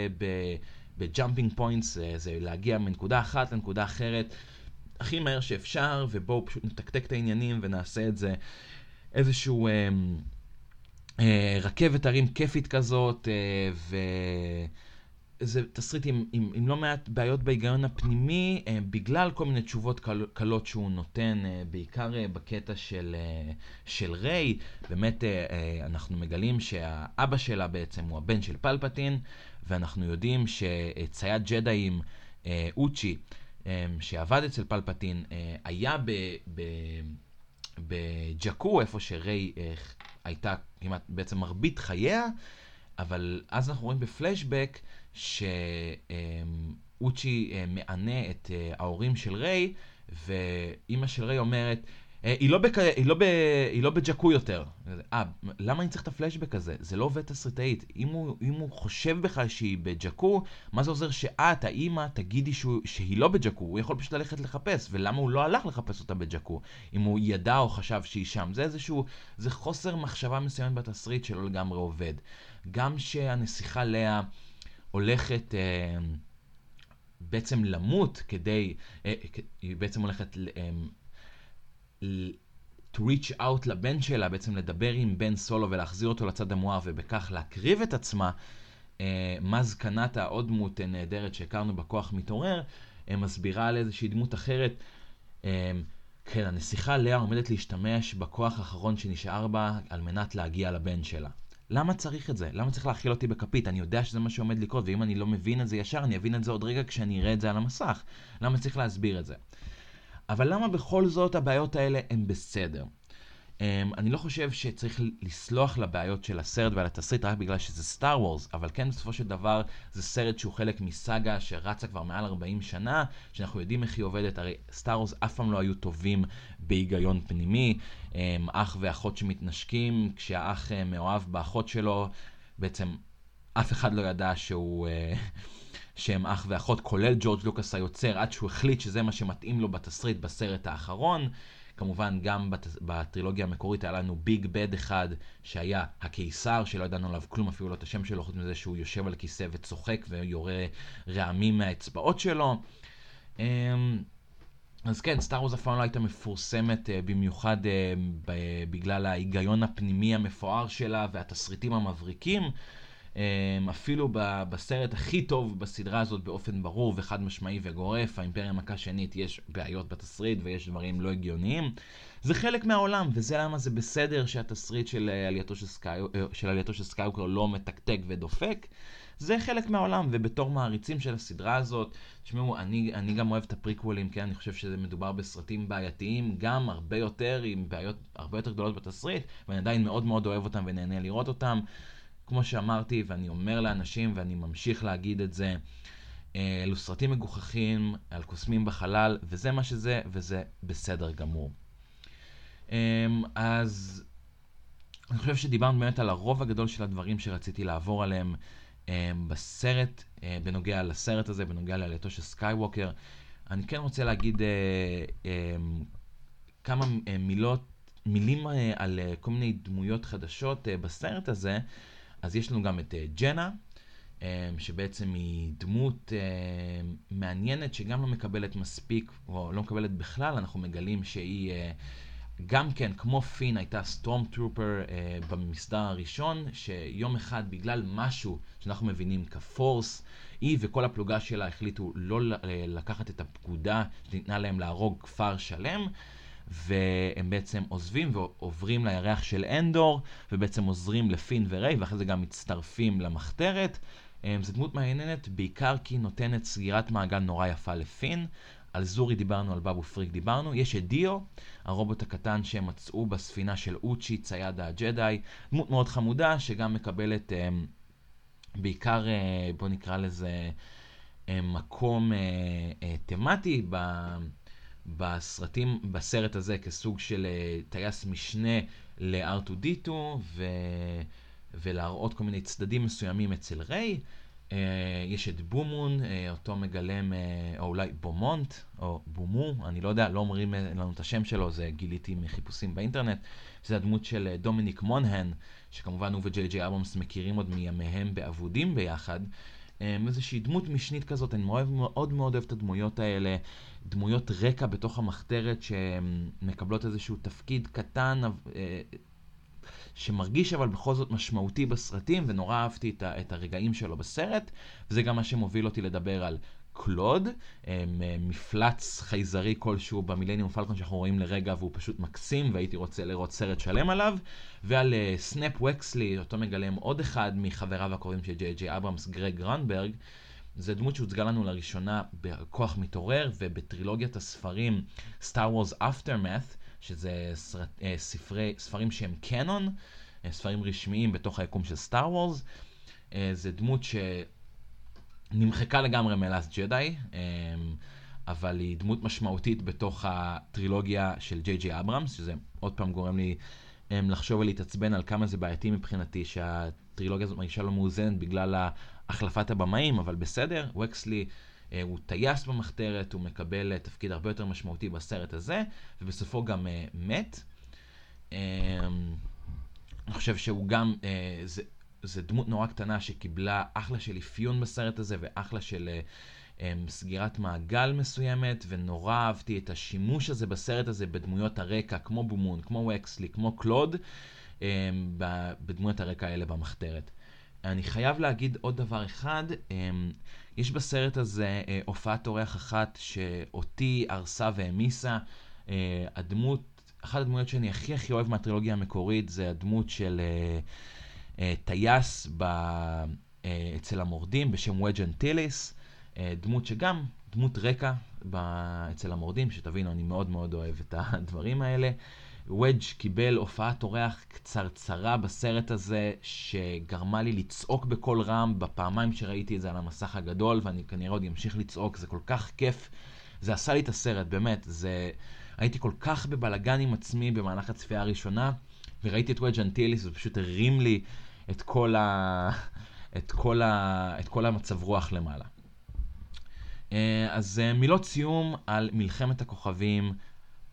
S1: ב jumping points, זה להגיע מנקודה אחת לנקודה אחרת. הכי מהר שאפשר, ובואו פשוט נתקתק את העניינים ונעשה את זה איזשהו אה, אה, רכבת הרים כיפית כזאת, אה, ו... זה תסריט עם, עם, עם לא מעט בעיות בהיגיון הפנימי, אה, בגלל כל מיני תשובות קל, קלות שהוא נותן, אה, בעיקר אה, בקטע של, אה, של ריי. באמת, אה, אה, אנחנו מגלים שהאבא שלה בעצם הוא הבן של פלפטין, ואנחנו יודעים שצייד ג'דאים, אה, אוצ'י, אה, שעבד אצל פלפטין, אה, היה ב... ב בג'קו, איפה שריי אה, הייתה כמעט בעצם מרבית חייה, אבל אז אנחנו רואים בפלשבק שאוצ'י אה, מענה את אה, ההורים של ריי, ואימא של ריי אומרת, אה, היא לא, בק... היא, לא ב... היא לא בג'קו יותר. אה, למה אני צריך את הפלשבק הזה? זה לא עובד תסריטאית. אם הוא, אם הוא חושב בכלל שהיא בג'קו, מה זה עוזר שאת, האימא, תגידי שהוא, שהיא לא בג'קו? הוא יכול פשוט ללכת לחפש, ולמה הוא לא הלך לחפש אותה בג'קו? אם הוא ידע או חשב שהיא שם. זה איזשהו, זה חוסר מחשבה מסוימת בתסריט שלא לגמרי עובד. גם שהנסיכה לאה... הולכת אה, בעצם למות כדי, אה, היא בעצם הולכת אה, to reach out לבן שלה, בעצם לדבר עם בן סולו ולהחזיר אותו לצד המואר ובכך להקריב את עצמה. אה, מז קנטה, עוד דמות נהדרת שהכרנו בכוח מתעורר, אה, מסבירה על איזושהי דמות אחרת. אה, כן, הנסיכה לאה עומדת להשתמש בכוח האחרון שנשאר בה על מנת להגיע לבן שלה. למה צריך את זה? למה צריך להאכיל אותי בכפית? אני יודע שזה מה שעומד לקרות, ואם אני לא מבין את זה ישר, אני אבין את זה עוד רגע כשאני אראה את זה על המסך. למה צריך להסביר את זה? אבל למה בכל זאת הבעיות האלה הן בסדר? Um, אני לא חושב שצריך לסלוח לבעיות של הסרט ועל התסריט רק בגלל שזה סטאר וורס, אבל כן בסופו של דבר זה סרט שהוא חלק מסאגה שרצה כבר מעל 40 שנה, שאנחנו יודעים איך היא עובדת, הרי סטאר וורס אף פעם לא היו טובים בהיגיון פנימי, um, אח ואחות שמתנשקים, כשהאח uh, מאוהב באחות שלו, בעצם אף אחד לא ידע שהוא... Uh, שהם אח ואחות, כולל ג'ורג' לוקאס היוצר, עד שהוא החליט שזה מה שמתאים לו בתסריט בסרט האחרון. כמובן גם בת, בטרילוגיה המקורית היה לנו ביג בד אחד שהיה הקיסר שלא ידענו עליו כלום אפילו לא את השם שלו חוץ מזה שהוא יושב על כיסא וצוחק ויורה רעמים מהאצבעות שלו. אמ, אז כן, סטאר וורס אף פעם לא הייתה מפורסמת uh, במיוחד uh, בגלל ההיגיון הפנימי המפואר שלה והתסריטים המבריקים. אמ, אפילו בסרט הכי טוב בסדרה הזאת באופן ברור וחד משמעי וגורף, האימפריה מכה שנית, יש בעיות בתסריט ויש דברים לא הגיוניים. זה חלק מהעולם, וזה למה זה בסדר שהתסריט של אה, עלייתו של, סקאי, אה, של עלייתו של סקיוקר לא מתקתק ודופק. זה חלק מהעולם, ובתור מעריצים של הסדרה הזאת, תשמעו, אני, אני גם אוהב את הפריקוולים, כן? אני חושב שזה מדובר בסרטים בעייתיים, גם הרבה יותר, עם בעיות הרבה יותר גדולות בתסריט, ואני עדיין מאוד מאוד אוהב אותם ונהנה לראות אותם. כמו שאמרתי, ואני אומר לאנשים, ואני ממשיך להגיד את זה, אה, אלו סרטים מגוחכים על קוסמים בחלל, וזה מה שזה, וזה בסדר גמור. אמ, אז אני חושב שדיברנו באמת על הרוב הגדול של הדברים שרציתי לעבור עליהם אמ, בסרט, אה, בנוגע לסרט הזה, בנוגע לעלייתו של סקייווקר. אני כן רוצה להגיד אה, אמ, כמה מילות, מילים על כל מיני דמויות חדשות בסרט הזה. אז יש לנו גם את אה, ג'נה, אה, שבעצם היא דמות אה, מעניינת שגם לא מקבלת מספיק, או לא מקבלת בכלל, אנחנו מגלים שהיא גם כן, כמו פין, הייתה סטורם טרופר במסדר הראשון, שיום אחד בגלל משהו שאנחנו מבינים כפורס, היא וכל הפלוגה שלה החליטו לא לקחת את הפקודה שניתנה להם להרוג כפר שלם. והם בעצם עוזבים ועוברים לירח של אנדור, ובעצם עוזרים לפין וריי, ואחרי זה גם מצטרפים למחתרת. אמ, זו דמות מעניינת, בעיקר כי היא נותנת סגירת מעגל נורא יפה לפין. על זורי דיברנו, על בבו פריק דיברנו. יש את דיו, הרובוט הקטן שהם מצאו בספינה של אוצ'י, צייד הג'די. דמות מאוד חמודה, שגם מקבלת אמ, בעיקר, אה, בוא נקרא לזה, אמ, מקום אה, אה, תמטי בסרטים, בסרט הזה כסוג של אה, טייס משנה ל-R2D2 ו... ולהראות כל מיני צדדים מסוימים אצל ריי. אה, יש את בומון, אה, אותו מגלם, או אולי בומונט, או בומו, אני לא יודע, לא אומרים לנו את השם שלו, זה גיליתי מחיפושים באינטרנט. זה הדמות של דומיניק מונהן, שכמובן הוא וג'יי ג'יי אברהמס מכירים עוד מימיהם באבודים ביחד. איזושהי דמות משנית כזאת, אני מאוד, מאוד אוהב את הדמויות האלה. דמויות רקע בתוך המחתרת שמקבלות איזשהו תפקיד קטן, אה, שמרגיש אבל בכל זאת משמעותי בסרטים, ונורא אהבתי את הרגעים שלו בסרט, וזה גם מה שמוביל אותי לדבר על קלוד, אה, מפלץ חייזרי כלשהו ב Millennium Falcon שאנחנו רואים לרגע והוא פשוט מקסים והייתי רוצה לראות סרט שלם עליו, ועל סנאפ אה, וקסלי, אותו מגלם עוד אחד מחבריו הקרובים של ג'יי ג'יי אברהמס, גרג גרונברג. זה דמות שהוצגה לנו לראשונה בכוח מתעורר ובטרילוגיית הספרים Star Wars Aftermath, שזה סרט, אה, ספרי, ספרים שהם קנון, אה, ספרים רשמיים בתוך היקום של Star Wars. אה, זה דמות שנמחקה לגמרי מלאסט ג'די, אבל היא דמות משמעותית בתוך הטרילוגיה של ג'יי ג'יי אברהמס, שזה עוד פעם גורם לי לחשוב ולהתעצבן על כמה זה בעייתי מבחינתי שהטרילוגיה הזאת מרגישה לא מאוזנת בגלל החלפת הבמאים, אבל בסדר, וקסלי אה, הוא טייס במחתרת, הוא מקבל אה, תפקיד הרבה יותר משמעותי בסרט הזה, ובסופו גם אה, מת. אה, אני חושב שהוא גם, זה, זה דמות נורא קטנה שקיבלה אחלה של אפיון בסרט הזה ואחלה של אה, סגירת מעגל מסוימת, ונורא אהבתי את השימוש הזה בסרט הזה בדמויות הרקע, כמו בומון, כמו וקסלי, כמו קלוד, אה, בדמויות הרקע האלה במחתרת. אני חייב להגיד עוד דבר אחד, אמ, יש בסרט הזה אה, הופעת אורח אחת שאותי הרסה והעמיסה. אה, הדמות, אחת הדמויות שאני הכי הכי אוהב מהטרילוגיה המקורית זה הדמות של אה, טייס ב, אצל המורדים בשם וג' אנטיליס, אה, דמות שגם, דמות רקע אצל המורדים, שתבינו, אני מאוד מאוד אוהב את הדברים האלה. וודג' קיבל הופעת אורח קצרצרה בסרט הזה, שגרמה לי לצעוק בקול רם בפעמיים שראיתי את זה על המסך הגדול, ואני כנראה עוד אמשיך לצעוק, זה כל כך כיף. זה עשה לי את הסרט, באמת, זה... הייתי כל כך בבלגן עם עצמי במהלך הצפייה הראשונה, וראיתי את וודג' אנטיליס, זה פשוט הרים לי את כל, ה... את כל, ה... את כל המצב רוח למעלה. אה, אז אה, מילות סיום על מלחמת הכוכבים,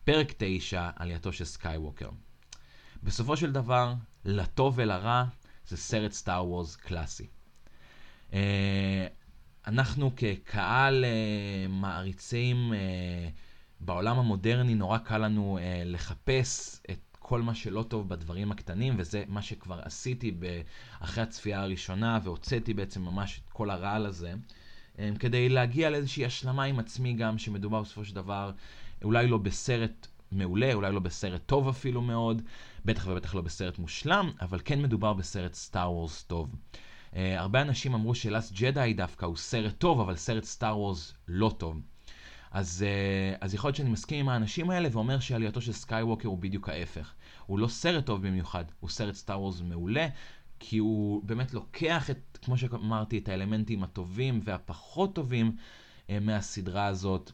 S1: פרק 9, עלייתו של סקייווקר. בסופו של דבר, לטוב ולרע, זה סרט Star Wars קלאסי. אה, אנחנו כקהל מעריצים בעולם המודרני, נורא קל לנו לחפש את כל מה שלא טוב בדברים הקטנים, וזה מה שכבר עשיתי אחרי הצפייה הראשונה, והוצאתי בעצם ממש את כל הרעל הזה. כדי להגיע לאיזושהי השלמה עם עצמי גם, שמדובר בסופו של דבר אולי לא בסרט מעולה, אולי לא בסרט טוב אפילו מאוד, בטח ובטח לא בסרט מושלם, אבל כן מדובר בסרט Star Wars טוב. אה, הרבה אנשים אמרו ש Last Jedi דווקא הוא סרט טוב, אבל סרט Star Wars לא טוב. אז, אה, אז יכול להיות שאני מסכים עם האנשים האלה ואומר שעלייתו של סקייווקר הוא בדיוק ההפך. הוא לא סרט טוב במיוחד, הוא סרט Star Wars מעולה, כי הוא באמת לוקח את, כמו שאמרתי, את האלמנטים הטובים והפחות טובים אה, מהסדרה הזאת,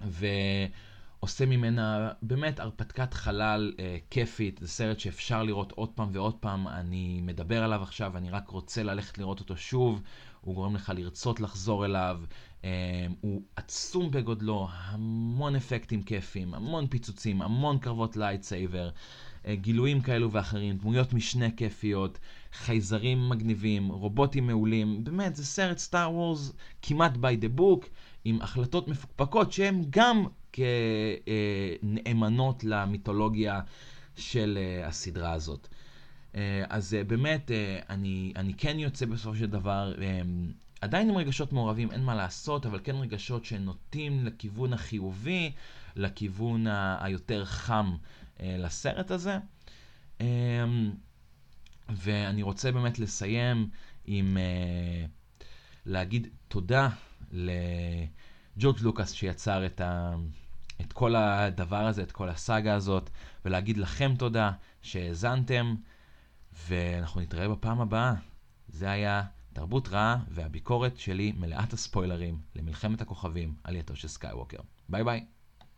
S1: ועושה ממנה באמת הרפתקת חלל אה, כיפית. זה סרט שאפשר לראות עוד פעם ועוד פעם. אני מדבר עליו עכשיו, אני רק רוצה ללכת לראות אותו שוב. הוא גורם לך לרצות לחזור אליו. אה, הוא עצום בגודלו, המון אפקטים כיפים, המון פיצוצים, המון קרבות lightsaber. אה, גילויים כאלו ואחרים, דמויות משנה כיפיות, חייזרים מגניבים, רובוטים מעולים, באמת זה סרט סטאר וורס כמעט by the book, עם החלטות מפוקפקות שהן גם כנאמנות למיתולוגיה של אה, הסדרה הזאת. אה, אז באמת, אני, אני כן יוצא בסופו של דבר, עדיין עם רגשות מעורבים, אין מה לעשות, אבל כן רגשות שנוטים לכיוון החיובי, לכיוון היותר חם אה, לסרט הזה. ואני רוצה באמת לסיים עם אה, להגיד תודה לג'ורג' לוקאס שיצר את, ה, את כל הדבר הזה, את כל הסאגה הזאת, ולהגיד לכם תודה שהאזנתם, ואנחנו נתראה בפעם הבאה. זה היה תרבות רעה והביקורת שלי מלאת הספוילרים למלחמת הכוכבים על יתו של סקייווקר. ביי ביי.